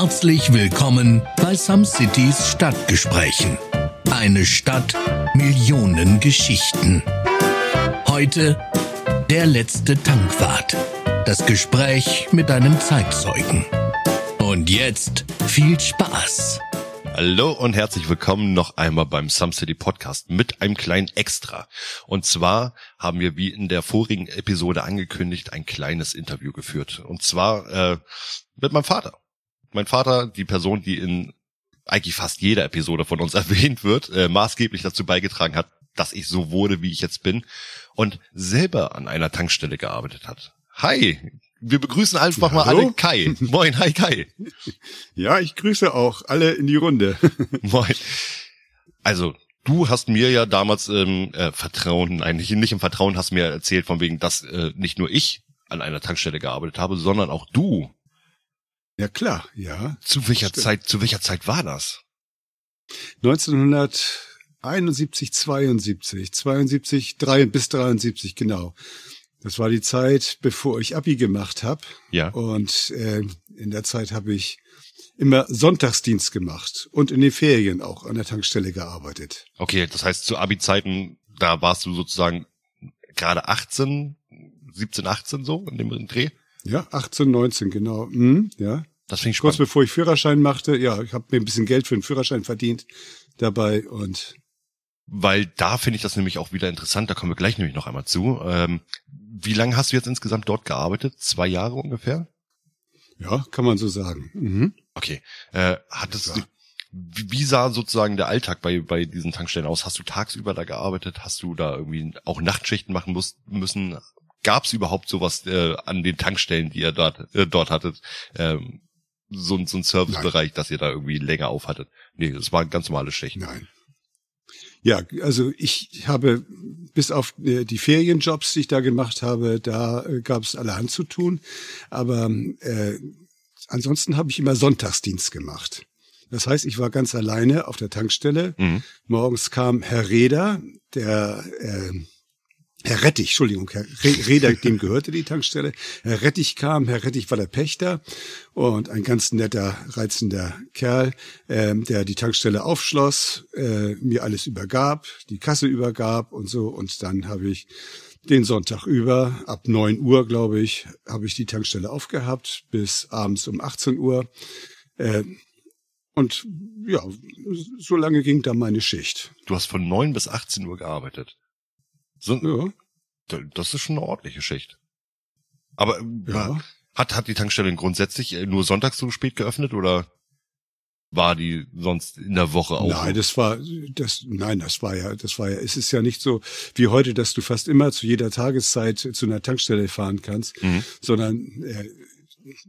Herzlich willkommen bei Some Cities Stadtgesprächen. Eine Stadt, Millionen Geschichten. Heute der letzte Tankwart. Das Gespräch mit einem Zeitzeugen. Und jetzt viel Spaß. Hallo und herzlich willkommen noch einmal beim Some City Podcast mit einem kleinen Extra. Und zwar haben wir wie in der vorigen Episode angekündigt ein kleines Interview geführt. Und zwar äh, mit meinem Vater. Mein Vater, die Person, die in eigentlich fast jeder Episode von uns erwähnt wird, äh, maßgeblich dazu beigetragen hat, dass ich so wurde, wie ich jetzt bin und selber an einer Tankstelle gearbeitet hat. Hi, wir begrüßen einfach mal Hallo? alle Kai. Moin, hi Kai. Ja, ich grüße auch alle in die Runde. Moin. Also, du hast mir ja damals ähm, äh, Vertrauen, eigentlich nicht im Vertrauen, hast mir erzählt, von wegen, dass äh, nicht nur ich an einer Tankstelle gearbeitet habe, sondern auch du. Ja klar, ja. Zu welcher Stimmt. Zeit, zu welcher Zeit war das? 1971, 72, 72, 3 bis 73, genau. Das war die Zeit, bevor ich Abi gemacht habe. Ja. Und äh, in der Zeit habe ich immer Sonntagsdienst gemacht und in den Ferien auch an der Tankstelle gearbeitet. Okay, das heißt, zu Abi-Zeiten, da warst du sozusagen gerade 18, 17, 18 so in dem Dreh? Ja, 18, 19, genau. Mhm, ja. Das finde ich Kurz spannend. bevor ich Führerschein machte, ja, ich habe mir ein bisschen Geld für den Führerschein verdient dabei und Weil da finde ich das nämlich auch wieder interessant, da kommen wir gleich nämlich noch einmal zu. Ähm, wie lange hast du jetzt insgesamt dort gearbeitet? Zwei Jahre ungefähr? ja, kann man so sagen. Mhm. Okay. Äh, hattest du, wie wie sah sozusagen der Alltag bei, bei diesen Tankstellen aus? Hast du tagsüber da gearbeitet? Hast du da irgendwie auch Nachtschichten machen muss, müssen? Gab es überhaupt sowas äh, an den Tankstellen, die ihr dort, äh, dort hattet? Ähm, so, ein- so ein Servicebereich, dass ihr da irgendwie länger aufhattet? Nee, das war ganz normale Schichten. Nein. Ja, also ich habe bis auf äh, die Ferienjobs, die ich da gemacht habe, da äh, gab es allerhand zu tun. Aber äh, ansonsten habe ich immer Sonntagsdienst gemacht. Das heißt, ich war ganz alleine auf der Tankstelle. Mhm. Morgens kam Herr Reder, der äh, Herr Rettich, Entschuldigung, Herr Re- Reder, dem gehörte die Tankstelle. Herr Rettich kam, Herr Rettich war der Pächter und ein ganz netter, reizender Kerl, ähm, der die Tankstelle aufschloss, äh, mir alles übergab, die Kasse übergab und so. Und dann habe ich den Sonntag über, ab neun Uhr, glaube ich, habe ich die Tankstelle aufgehabt, bis abends um 18 Uhr. Äh, und ja, so lange ging da meine Schicht. Du hast von neun bis 18 Uhr gearbeitet. So, Ja, Das ist schon eine ordentliche Schicht. Aber äh, ja. hat, hat die Tankstelle grundsätzlich äh, nur sonntags so spät geöffnet oder war die sonst in der Woche auch? Nein, das war das nein, das war ja, das war ja, es ist ja nicht so wie heute, dass du fast immer zu jeder Tageszeit zu einer Tankstelle fahren kannst, Mhm. sondern äh,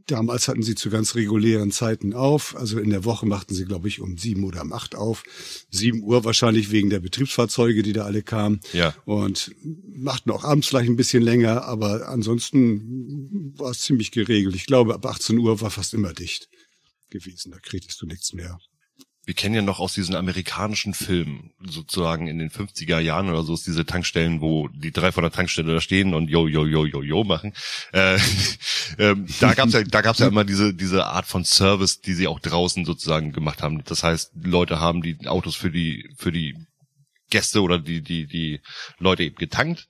damals hatten sie zu ganz regulären Zeiten auf. Also in der Woche machten sie, glaube ich, um sieben oder um acht auf. Sieben Uhr wahrscheinlich wegen der Betriebsfahrzeuge, die da alle kamen. Ja. Und machten auch abends vielleicht ein bisschen länger, aber ansonsten war es ziemlich geregelt. Ich glaube, ab 18 Uhr war fast immer dicht gewesen. Da kriegtest du nichts mehr. Wir kennen ja noch aus diesen amerikanischen Filmen, sozusagen in den 50er Jahren oder so, ist diese Tankstellen, wo die drei von der Tankstelle da stehen und yo, yo, yo, yo, yo machen. Äh, ähm, da gab's ja, da gab's ja immer diese, diese Art von Service, die sie auch draußen sozusagen gemacht haben. Das heißt, Leute haben die Autos für die, für die Gäste oder die, die, die Leute eben getankt,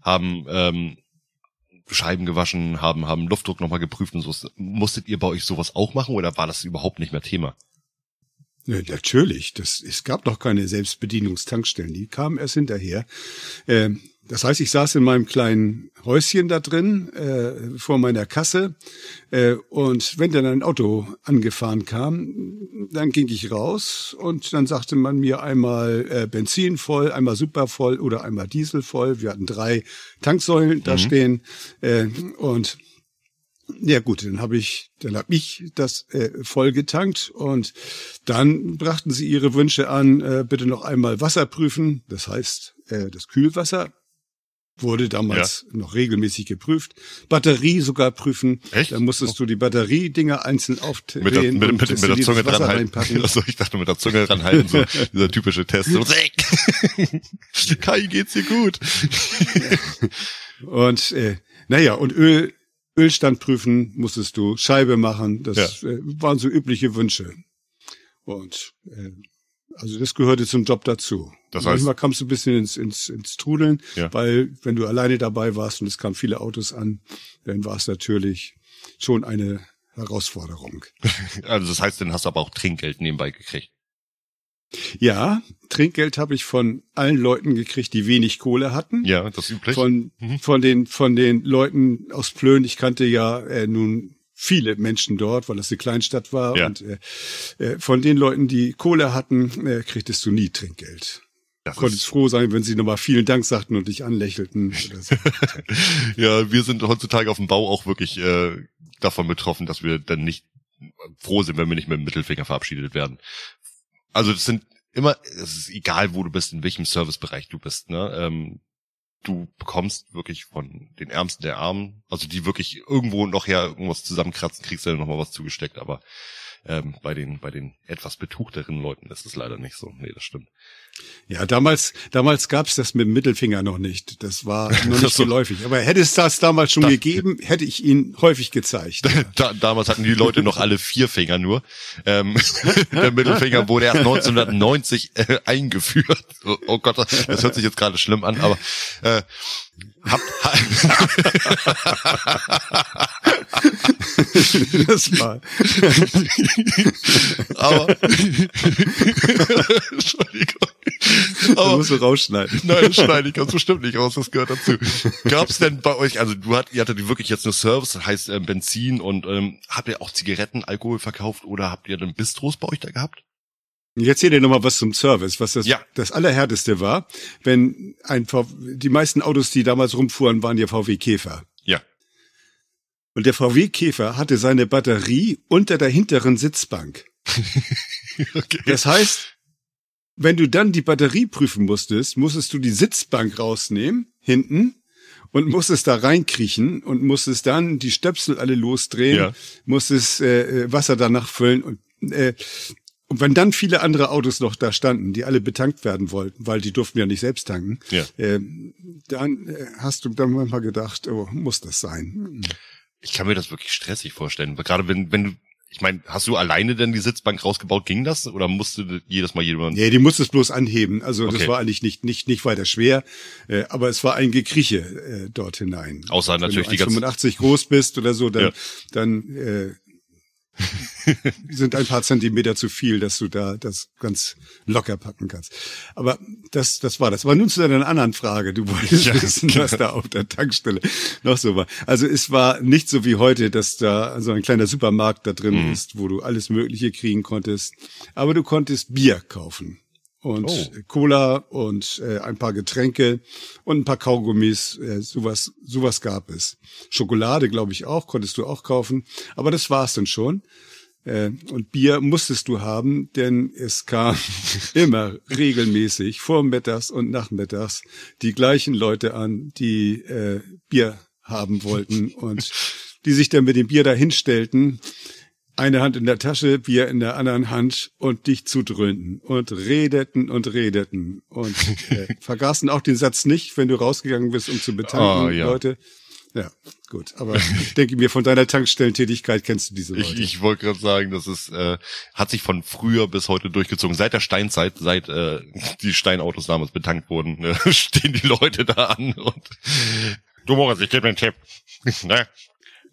haben, ähm, Scheiben gewaschen, haben, haben Luftdruck nochmal geprüft und so. Musstet ihr bei euch sowas auch machen oder war das überhaupt nicht mehr Thema? Ja, natürlich. Das, es gab noch keine Selbstbedienungstankstellen. Die kamen erst hinterher. Ähm, das heißt, ich saß in meinem kleinen Häuschen da drin äh, vor meiner Kasse äh, und wenn dann ein Auto angefahren kam, dann ging ich raus und dann sagte man mir einmal äh, Benzin voll, einmal super voll oder einmal Diesel voll. Wir hatten drei Tanksäulen da stehen äh, und ja gut, dann habe ich, dann habe ich das äh, voll getankt und dann brachten sie ihre Wünsche an, äh, bitte noch einmal Wasser prüfen. Das heißt, äh, das Kühlwasser wurde damals noch regelmäßig geprüft. Batterie sogar prüfen. Echt? Dann musstest du die Batteriedinger einzeln aufdrehen mit der, mit, und mit, mit der Zunge dran Wasser halten. Also ich dachte mit der Zunge dran halten, so dieser typische Test. So, Kai, geht's dir gut? Und äh, naja, und Öl Ölstand prüfen musstest du, Scheibe machen, das Ja. äh, waren so übliche Wünsche. Und äh, also das gehörte zum Job dazu. Das heißt- Manchmal kamst du ein bisschen ins, ins, ins Trudeln, Ja. weil wenn du alleine dabei warst und es kamen viele Autos an, dann war es natürlich schon eine Herausforderung. Also das heißt, dann hast du aber auch Trinkgeld nebenbei gekriegt. Ja, Trinkgeld habe ich von allen Leuten gekriegt, die wenig Kohle hatten. Ja, das ist üblich. Von, von den, von den Leuten aus Plön. Ich kannte ja äh, nun viele Menschen dort, weil das eine Kleinstadt war. Ja. Und äh, äh, von den Leuten, die Kohle hatten, äh, kriegtest du nie Trinkgeld. Das Konntest froh sein, wenn sie nochmal vielen Dank sagten und dich anlächelten. So. ja, wir sind heutzutage auf dem Bau auch wirklich äh, davon betroffen, dass wir dann nicht froh sind, wenn wir nicht mit dem Mittelfinger verabschiedet werden. Also das sind immer, es ist egal, wo du bist, in welchem Servicebereich du bist, ne? Ähm, du bekommst wirklich von den Ärmsten der Armen, also die wirklich irgendwo noch her irgendwas zusammenkratzen, kriegst du dann nochmal was zugesteckt, aber ähm, bei den bei den etwas betuchteren Leuten ist es leider nicht so. Nee, das stimmt. Ja, damals, damals gab's das mit dem Mittelfinger noch nicht. Das war noch nicht So. geläufig. Aber hätte es das damals schon Da- gegeben, hätte ich ihn häufig gezeigt. Da, damals hatten die Leute noch alle vier Finger nur. Ähm, der Mittelfinger wurde erst 1990 äh, eingeführt. Oh, oh Gott, das hört sich jetzt gerade schlimm an, aber äh, habt, Das war, aber Entschuldigung. Aber musst du rausschneiden. Nein, das schneide ich ganz bestimmt nicht raus, das gehört dazu. Gab's denn bei euch, also du hat, ihr hattet wirklich jetzt nur Service, das heißt ähm, Benzin und ähm, habt ihr auch Zigaretten, Alkohol verkauft oder habt ihr dann Bistros bei euch da gehabt? Ich erzähle dir nochmal was zum Service, was das, Ja. das Allerhärteste war. Wenn ein v die meisten Autos, die damals rumfuhren, waren ja VW Käfer. Ja. Und der VW Käfer hatte seine Batterie unter der hinteren Sitzbank. Okay. Das heißt, wenn du dann die Batterie prüfen musstest, musstest du die Sitzbank rausnehmen, hinten, und musstest da reinkriechen und musstest dann die Stöpsel alle losdrehen, Ja. musstest äh, äh, Wasser danach füllen und äh, und wenn dann viele andere Autos noch da standen, die alle betankt werden wollten, weil die durften ja nicht selbst tanken, Ja. äh, dann hast du dann manchmal gedacht, oh, muss das sein? Ich kann mir das wirklich stressig vorstellen. Gerade wenn, wenn du, ich meine, hast du alleine denn die Sitzbank rausgebaut, ging das? Oder musste jedes Mal jemand? Nee, die musstest bloß anheben. Also das Okay. war eigentlich nicht, nicht, nicht weiter schwer, äh, aber es war ein Gekrieche äh, dort hinein. Außer natürlich die Wenn du ganzen- 1,85 groß bist oder so, dann, Ja. dann äh, sind ein paar Zentimeter zu viel, dass du da das ganz locker packen kannst. Aber das, das war das. Aber nun zu deiner anderen Frage. Du wolltest Ja, wissen, genau. was da auf der Tankstelle noch so war. Also es war nicht so wie heute, dass da so ein kleiner Supermarkt da drin Mhm. ist, wo du alles Mögliche kriegen konntest. Aber du konntest Bier kaufen. Und Oh. Cola und äh, ein paar Getränke und ein paar Kaugummis, äh, sowas, sowas gab es. Schokolade, glaube ich, auch, konntest du auch kaufen. Aber das war's dann schon. Äh, und Bier musstest du haben, denn es kam immer regelmäßig vormittags und nachmittags die gleichen Leute an, die äh, Bier haben wollten und die sich dann mit dem Bier dahinstellten, eine Hand in der Tasche, Bier in der anderen Hand und dich zudröhnten und redeten und redeten und äh, vergaßen auch den Satz nicht, wenn du rausgegangen bist, um zu betanken, Ah, ja. Leute. Ja, gut. Aber ich denke mir, von deiner Tankstellentätigkeit kennst du diese Leute. Ich, ich wollte gerade sagen, das ist, äh, hat sich von früher bis heute durchgezogen. Seit der Steinzeit, seit äh, die Steinautos damals betankt wurden, äh, stehen die Leute da an und du Moritz, ich gebe dir einen Tipp. ne?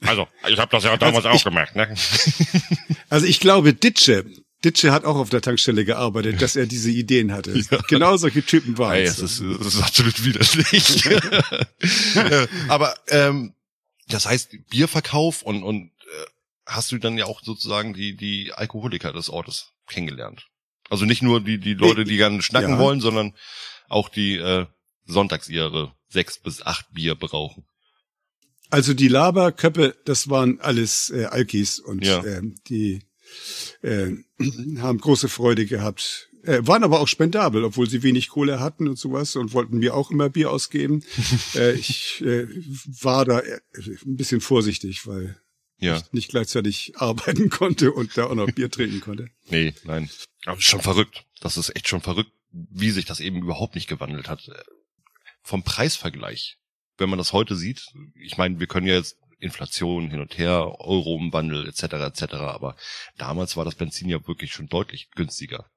Also, ich habe das ja damals Also ich- auch gemacht. Ne? Also ich glaube, Ditsche, Ditsche hat auch auf der Tankstelle gearbeitet, dass er diese Ideen hatte. Genau solche Typen waren es. ist, es ist absolut widerlich. Äh, Aber ähm, das heißt, Bierverkauf und, und äh, hast du dann ja auch sozusagen die, die Alkoholiker des Ortes kennengelernt. Also nicht nur die, die Leute, die gerne schnacken Ja. wollen, sondern auch die äh, sonntags ihre sechs bis acht Bier brauchen. Also die Laberköppe, das waren alles äh, Alkis und Ja. ähm, die äh, haben große Freude gehabt. Äh, waren aber auch spendabel, obwohl sie wenig Kohle hatten und sowas und wollten mir auch immer Bier ausgeben. äh, ich äh, war da äh, ein bisschen vorsichtig, weil Ja. ich nicht gleichzeitig arbeiten konnte und da auch noch Bier trinken konnte. Nee, nein. Aber schon verrückt. Das ist echt schon verrückt, wie sich das eben überhaupt nicht gewandelt hat. Vom Preisvergleich. Wenn man das heute sieht, ich meine, wir können ja jetzt Inflation hin und her, Euro umwandel etc. etc. Aber damals war das Benzin ja wirklich schon deutlich günstiger,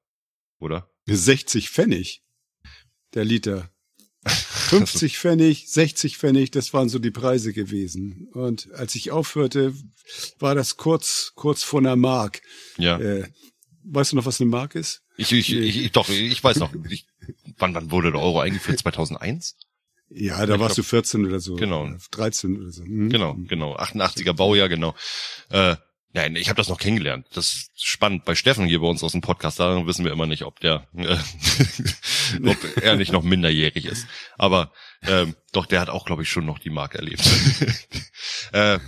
oder? 60 Pfennig der Liter. 50 Pfennig, 60 Pfennig, das waren so die Preise gewesen. Und als ich aufhörte, war das kurz, kurz vor einer Mark. Ja. Äh, weißt du noch, was eine Mark ist? Ich, ich, ich, ich doch, ich weiß noch. Ich, wann, wann wurde der Euro eingeführt? 2001? Ja, da Ich warst glaub- du 14 oder so. Genau. Oder 13 oder so. Hm. Genau, genau. 88er Baujahr, genau. Äh, nein, ich habe das noch kennengelernt. Das ist spannend. Bei Steffen hier bei uns aus dem Podcast, da wissen wir immer nicht, ob der, äh, ob er nicht noch minderjährig ist. Aber ähm, doch, der hat auch, glaube ich, schon noch die Mark erlebt. äh,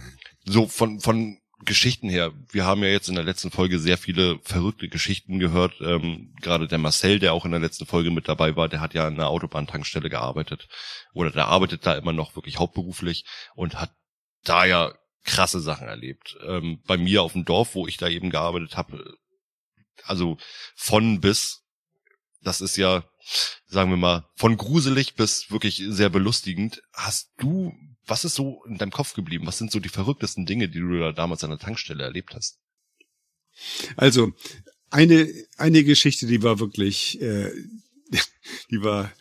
so von von Geschichten her. Wir haben ja jetzt in der letzten Folge sehr viele verrückte Geschichten gehört. Ähm, Gerade der Marcel, der auch in der letzten Folge mit dabei war, der hat ja an einer Autobahntankstelle gearbeitet oder der arbeitet da immer noch wirklich hauptberuflich und hat da ja krasse Sachen erlebt. Ähm, bei mir auf dem Dorf, wo ich da eben gearbeitet habe, also von bis, das ist ja, sagen wir mal, von gruselig bis wirklich sehr belustigend. Hast du, was ist so in deinem Kopf geblieben? Was sind so die verrücktesten Dinge, die du da damals an der Tankstelle erlebt hast? Also eine eine Geschichte, die war wirklich, äh, die war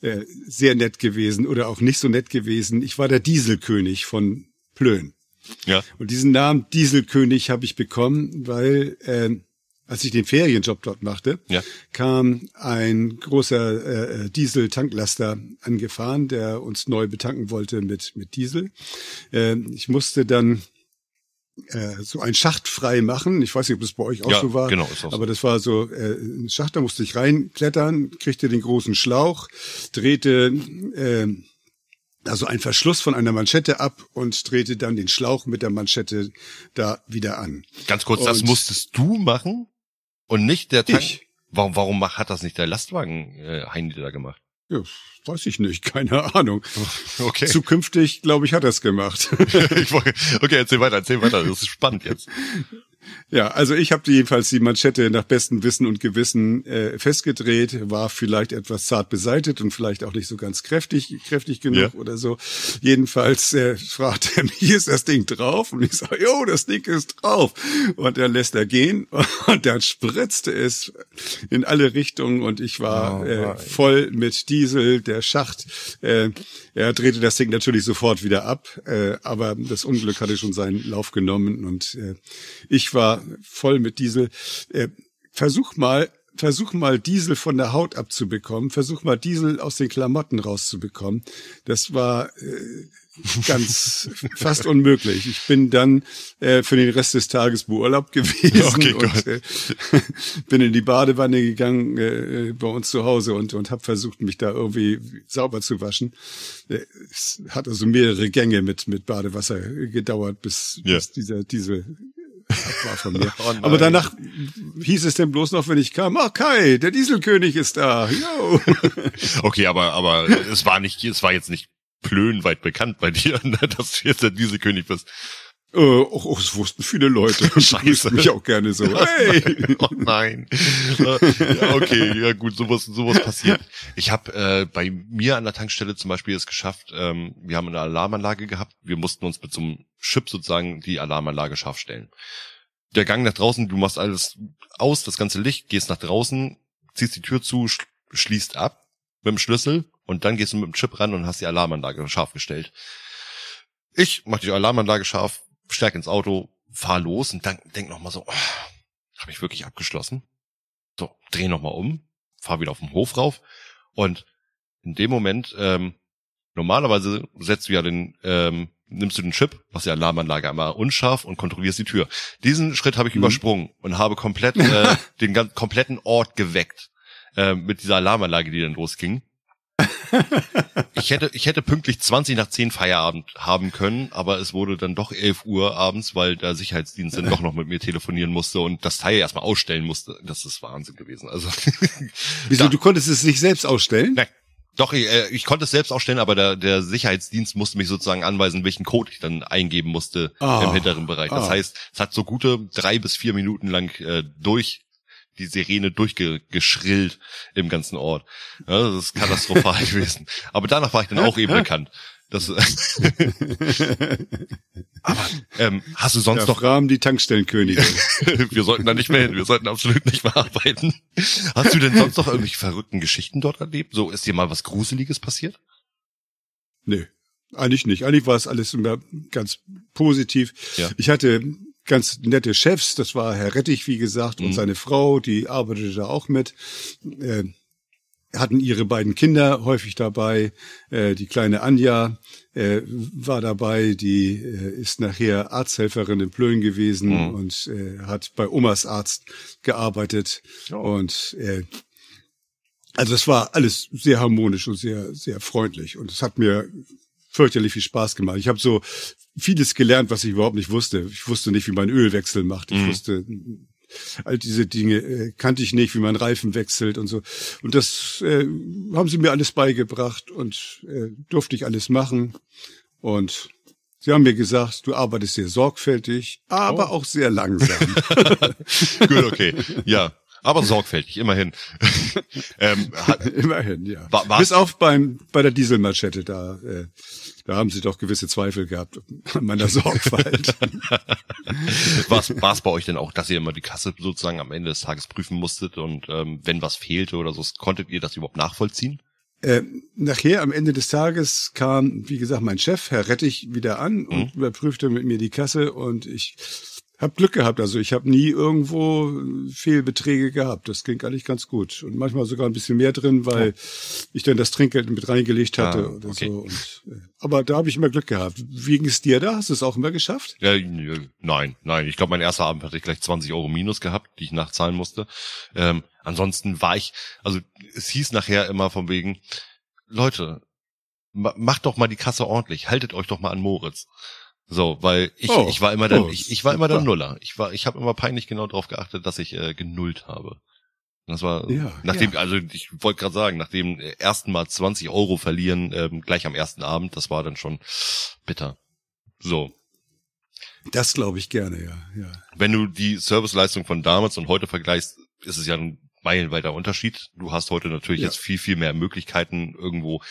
äh, sehr nett gewesen oder auch nicht so nett gewesen. Ich war der Dieselkönig von Plön. Ja. Und diesen Namen Dieselkönig habe ich bekommen, weil äh, als ich den Ferienjob dort machte, Ja. kam ein großer äh, Diesel-Tanklaster angefahren, der uns neu betanken wollte mit, mit Diesel. Äh, ich musste dann äh, so einen Schacht frei machen. Ich weiß nicht, ob das bei euch auch Ja, so war. genau, ist auch so. aber das war so äh, ein Schacht, da musste ich reinklettern, kriegte den großen Schlauch, drehte äh, also ein Verschluss von einer Manschette ab und drehte dann den Schlauch mit der Manschette da wieder an. Ganz kurz, das Und- musstest du machen und nicht der Tank. Ich. Warum, warum hat das nicht der Lastwagen äh, Heini da gemacht? Ja, weiß ich nicht, keine Ahnung. Okay. Zukünftig, glaube ich, hat er es gemacht. okay, erzähl weiter, erzähl weiter. Das ist spannend jetzt. Ja, also ich habe jedenfalls die Manschette nach bestem Wissen und Gewissen äh, festgedreht, war vielleicht etwas zart beseitet und vielleicht auch nicht so ganz kräftig, kräftig genug Ja. oder so. Jedenfalls äh, fragt er mich, ist das Ding drauf? Und ich sage, jo, das Ding ist drauf. Und dann lässt er gehen und dann spritzte es in alle Richtungen und ich war Oh äh, voll mit Diesel, der Schacht. Äh, er drehte das Ding natürlich sofort wieder ab, äh, aber das Unglück hatte schon seinen Lauf genommen und äh, ich war voll mit Diesel. Äh, versuch mal, versuch mal Diesel von der Haut abzubekommen, versuch mal Diesel aus den Klamotten rauszubekommen. Das war äh, ganz fast unmöglich. Ich bin dann äh, für den Rest des Tages beurlaubt gewesen Okay, und äh, bin in die Badewanne gegangen äh, bei uns zu Hause und und habe versucht mich da irgendwie sauber zu waschen. Äh, Es hat also mehrere Gänge mit mit Badewasser gedauert, bis, Ja. bis dieser diese war von mir. Oh. Aber danach hieß es denn bloß noch, wenn ich kam, ach Kai, der Dieselkönig ist da. Yo. Okay, aber, aber es war nicht, es war jetzt nicht plönweit bekannt bei dir, dass du jetzt der Dieselkönig bist. Äh, auch, auch, es wussten viele Leute Scheiße. mich auch gerne so. Hey. Oh nein. Ja, okay, ja gut, sowas, sowas passiert. Ich habe äh, bei mir an der Tankstelle zum Beispiel es geschafft, ähm, wir haben eine Alarmanlage gehabt, wir mussten uns mit so einem Chip sozusagen die Alarmanlage scharf stellen. Der Gang nach draußen, du machst alles aus, das ganze Licht, gehst nach draußen, ziehst die Tür zu, sch schließt ab mit dem Schlüssel und dann gehst du mit dem Chip ran und hast die Alarmanlage scharf gestellt. Ich mach die Alarmanlage scharf, steig ins Auto, fahr los und dann denk noch mal so, oh, habe ich wirklich abgeschlossen? So, dreh noch mal um, fahr wieder auf den Hof rauf und in dem Moment, ähm, normalerweise setzt du ja den, ähm, nimmst du den Chip, machst die Alarmanlage einmal unscharf und kontrollierst die Tür. Diesen Schritt habe ich Mhm. übersprungen und habe komplett äh, den kompletten Ort geweckt äh, mit dieser Alarmanlage, die dann losging. Ich hätte, ich hätte pünktlich 20 nach 10 Feierabend haben können, aber es wurde dann doch 11 Uhr abends, weil der Sicherheitsdienst dann doch noch mit mir telefonieren musste und das Teil erstmal ausstellen musste. Das ist Wahnsinn gewesen. Also Wieso, Da- du konntest es nicht selbst ausstellen? Nein. Doch, ich, äh, ich konnte es selbst ausstellen, aber der, der Sicherheitsdienst musste mich sozusagen anweisen, welchen Code ich dann eingeben musste Ah. im hinteren Bereich. Das Ah. heißt, es hat so gute drei bis vier Minuten lang äh, durch die Sirene durchgeschrillt im ganzen Ort. Ja, das ist katastrophal gewesen. Aber danach war ich dann auch eben bekannt. Das, aber ähm, hast du sonst ja, noch Rahmen die Tankstellenkönige. wir sollten da nicht mehr hin, wir sollten absolut nicht mehr arbeiten. Hast du denn sonst noch irgendwelche verrückten Geschichten dort erlebt? So, ist dir mal was Gruseliges passiert? Nö, eigentlich nicht. Eigentlich war es alles immer ganz positiv. Ja. Ich hatte ganz nette Chefs, das war Herr Rettich, wie gesagt, und Mhm. seine Frau, die arbeitete da auch mit. Äh, hatten ihre beiden Kinder häufig dabei. Äh, die kleine Anja äh, war dabei, die äh, ist nachher Arzthelferin in Plön gewesen Mhm. und äh, hat bei Omas Arzt gearbeitet. Oh. Und äh, also es war alles sehr harmonisch und sehr, sehr freundlich. Und es hat mir fürchterlich viel Spaß gemacht. Ich habe so vieles gelernt, was ich überhaupt nicht wusste. Ich wusste nicht, wie man Ölwechsel macht. Ich Mhm. wusste all diese Dinge äh, kannte ich nicht, wie man Reifen wechselt und so. Und das äh, haben sie mir alles beigebracht und äh, durfte ich alles machen. Und sie haben mir gesagt, du arbeitest sehr sorgfältig, aber Oh. auch sehr langsam. Gut, okay. Ja, aber sorgfältig, immerhin. ähm, hat, Immerhin, ja. War- war's- Bis auf beim bei der Dieselmanschette, da äh, da haben sie doch gewisse Zweifel gehabt an meiner Sorgfalt. war es bei euch denn auch, dass ihr immer die Kasse sozusagen am Ende des Tages prüfen musstet und ähm, wenn was fehlte oder so, konntet ihr das überhaupt nachvollziehen? äh, nachher am Ende des Tages kam, wie gesagt, mein Chef, Herr Rettich, wieder an und überprüfte mit mir die Kasse und ich habe Glück gehabt. Also ich habe nie irgendwo Fehlbeträge gehabt. Das ging eigentlich ganz gut. Und manchmal sogar ein bisschen mehr drin, weil ich dann das Trinkgeld mit reingelegt hatte Ah, oder okay. so. Und, äh, aber da habe ich immer Glück gehabt. Wie ging es dir da? Hast du es auch immer geschafft? Ja, nein, nein. Ich glaube, mein erster Abend hatte ich gleich 20 Euro Minus gehabt, die ich nachzahlen musste. Ähm, ansonsten war ich, also es hieß nachher immer von wegen, Leute, ma macht doch mal die Kasse ordentlich, haltet euch doch mal an Moritz. So, weil ich, Oh, ich war immer dann, oh, ich, ich war immer der. Nuller. Ich war, ich habe immer peinlich genau darauf geachtet, dass ich äh, genullt habe. Das war, Ja, nachdem, ja. also ich wollte gerade sagen, nach dem äh, ersten Mal 20 Euro verlieren, ähm, gleich am ersten Abend, das war dann schon bitter. So, Das glaube ich gerne, ja. ja. wenn du die Serviceleistung von damals und heute vergleichst, ist es ja ein meilenweiter Unterschied. Du hast heute natürlich Ja. jetzt viel, viel mehr Möglichkeiten irgendwo,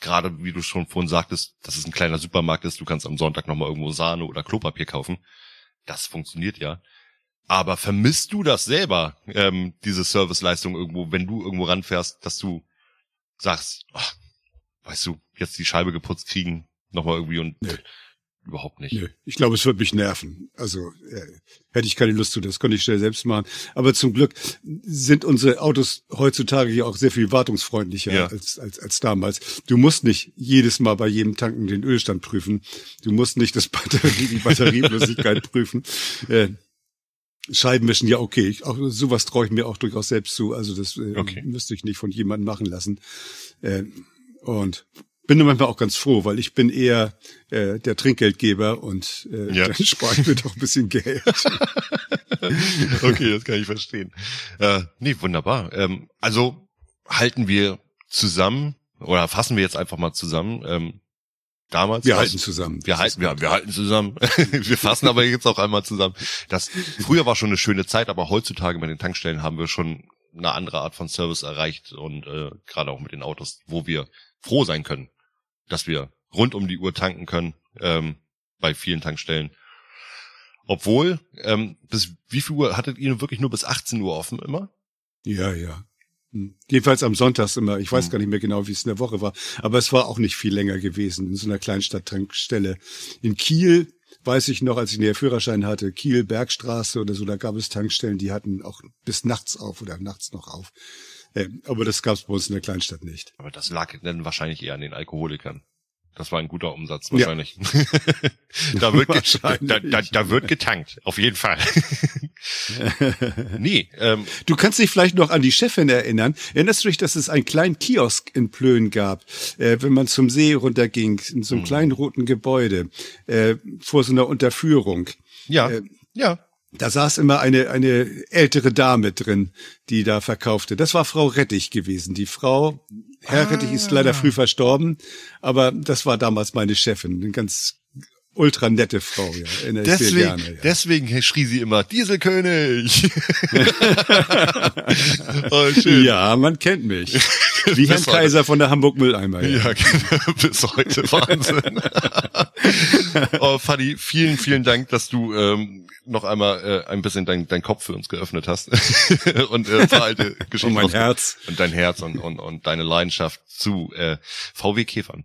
gerade wie du schon vorhin sagtest, dass es ein kleiner Supermarkt ist, du kannst am Sonntag nochmal irgendwo Sahne oder Klopapier kaufen. Das funktioniert ja. Aber vermisst du das selber, ähm, diese Serviceleistung irgendwo, wenn du irgendwo ranfährst, dass du sagst, ach, weißt du, jetzt die Scheibe geputzt kriegen, nochmal irgendwie und Nö. Überhaupt nicht. Nö, ich glaube, es wird mich nerven. Also äh, hätte ich keine Lust zu, das könnte ich schnell selbst machen. Aber zum Glück sind unsere Autos heutzutage ja auch sehr viel wartungsfreundlicher Ja. als, als, als damals. Du musst nicht jedes Mal bei jedem Tanken den Ölstand prüfen. Du musst nicht das Batterie, die Batterieflüssigkeit prüfen. Äh, Scheibenwischen, ja okay, ich, auch sowas traue ich mir auch durchaus selbst zu. Also das äh, Okay. müsste ich nicht von jemandem machen lassen. Äh, und bin manchmal auch ganz froh, weil ich bin eher äh, der Trinkgeldgeber und äh, Ja. dann spare ich mir doch ein bisschen Geld. okay, das kann ich verstehen. Äh, nee, wunderbar. Ähm, also halten wir zusammen oder fassen wir jetzt einfach mal zusammen. Ähm, damals. Wir halten zusammen. Wir halten, wir, wir halten zusammen. wir fassen aber jetzt auch einmal zusammen. Das früher war schon eine schöne Zeit, aber heutzutage bei den Tankstellen haben wir schon eine andere Art von Service erreicht und äh, gerade auch mit den Autos, wo wir froh sein können, dass wir rund um die Uhr tanken können ähm, bei vielen Tankstellen. Obwohl, ähm, bis wie viel Uhr hattet ihr wirklich nur bis 18 Uhr offen immer? Ja, ja. Hm. Jedenfalls am Sonntags immer. Ich weiß Hm. gar nicht mehr genau, wie es in der Woche war. Aber es war auch nicht viel länger gewesen in so einer Kleinstadt-Tankstelle. In Kiel weiß ich noch, als ich den Führerschein hatte, Kiel, Bergstraße oder so, da gab es Tankstellen, die hatten auch bis nachts auf oder nachts noch auf. Äh, aber das gab es bei uns in der Kleinstadt nicht. Aber das lag dann wahrscheinlich eher an den Alkoholikern. Das war ein guter Umsatz Ja. wahrscheinlich. da, wird Wahrscheinlich. da, da, da wird getankt, auf jeden Fall. nee, ähm, Du kannst dich vielleicht noch an die Chefin erinnern. Erinnerst du dich, dass es einen kleinen Kiosk in Plön gab, äh, wenn man zum See runterging, in so einem kleinen roten Gebäude, äh, vor so einer Unterführung. ja, Äh, ja. Da saß immer eine, eine ältere Dame drin, die da verkaufte. Das war Frau Rettich gewesen. Die Frau, Herr Rettich ist leider früh verstorben, aber das war damals meine Chefin. Eine ganz ultra nette Frau, ja. Deswegen, gerne. Ja. deswegen schrie sie immer, Dieselkönig. oh, schön. ja, man kennt mich. Wie Herrn Kaiser von der Hamburg Mülleimer. Ja, ja genau, bis heute Wahnsinn. oh, Fadi, vielen, vielen Dank, dass du ähm, noch einmal äh, ein bisschen dein, dein Kopf für uns geöffnet hast und äh, alte Geschichten und mein Herz und dein Herz und, und, und deine Leidenschaft zu äh, VW Käfern.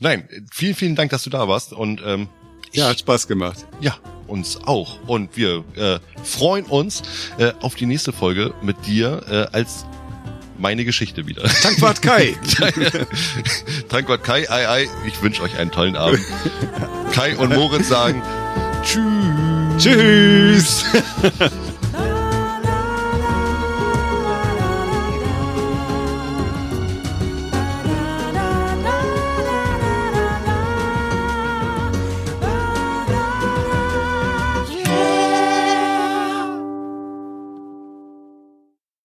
Nein, vielen, vielen Dank, dass du da warst und ähm, ich, ja, hat Spaß gemacht. Ja, uns auch. Und wir äh, freuen uns äh, auf die nächste Folge mit dir äh, als meine Geschichte wieder. Tankwart Kai. Tankwart Kai, ei, ei. Ich wünsche euch einen tollen Abend. Kai und Moritz sagen Tschüss. Tschüss.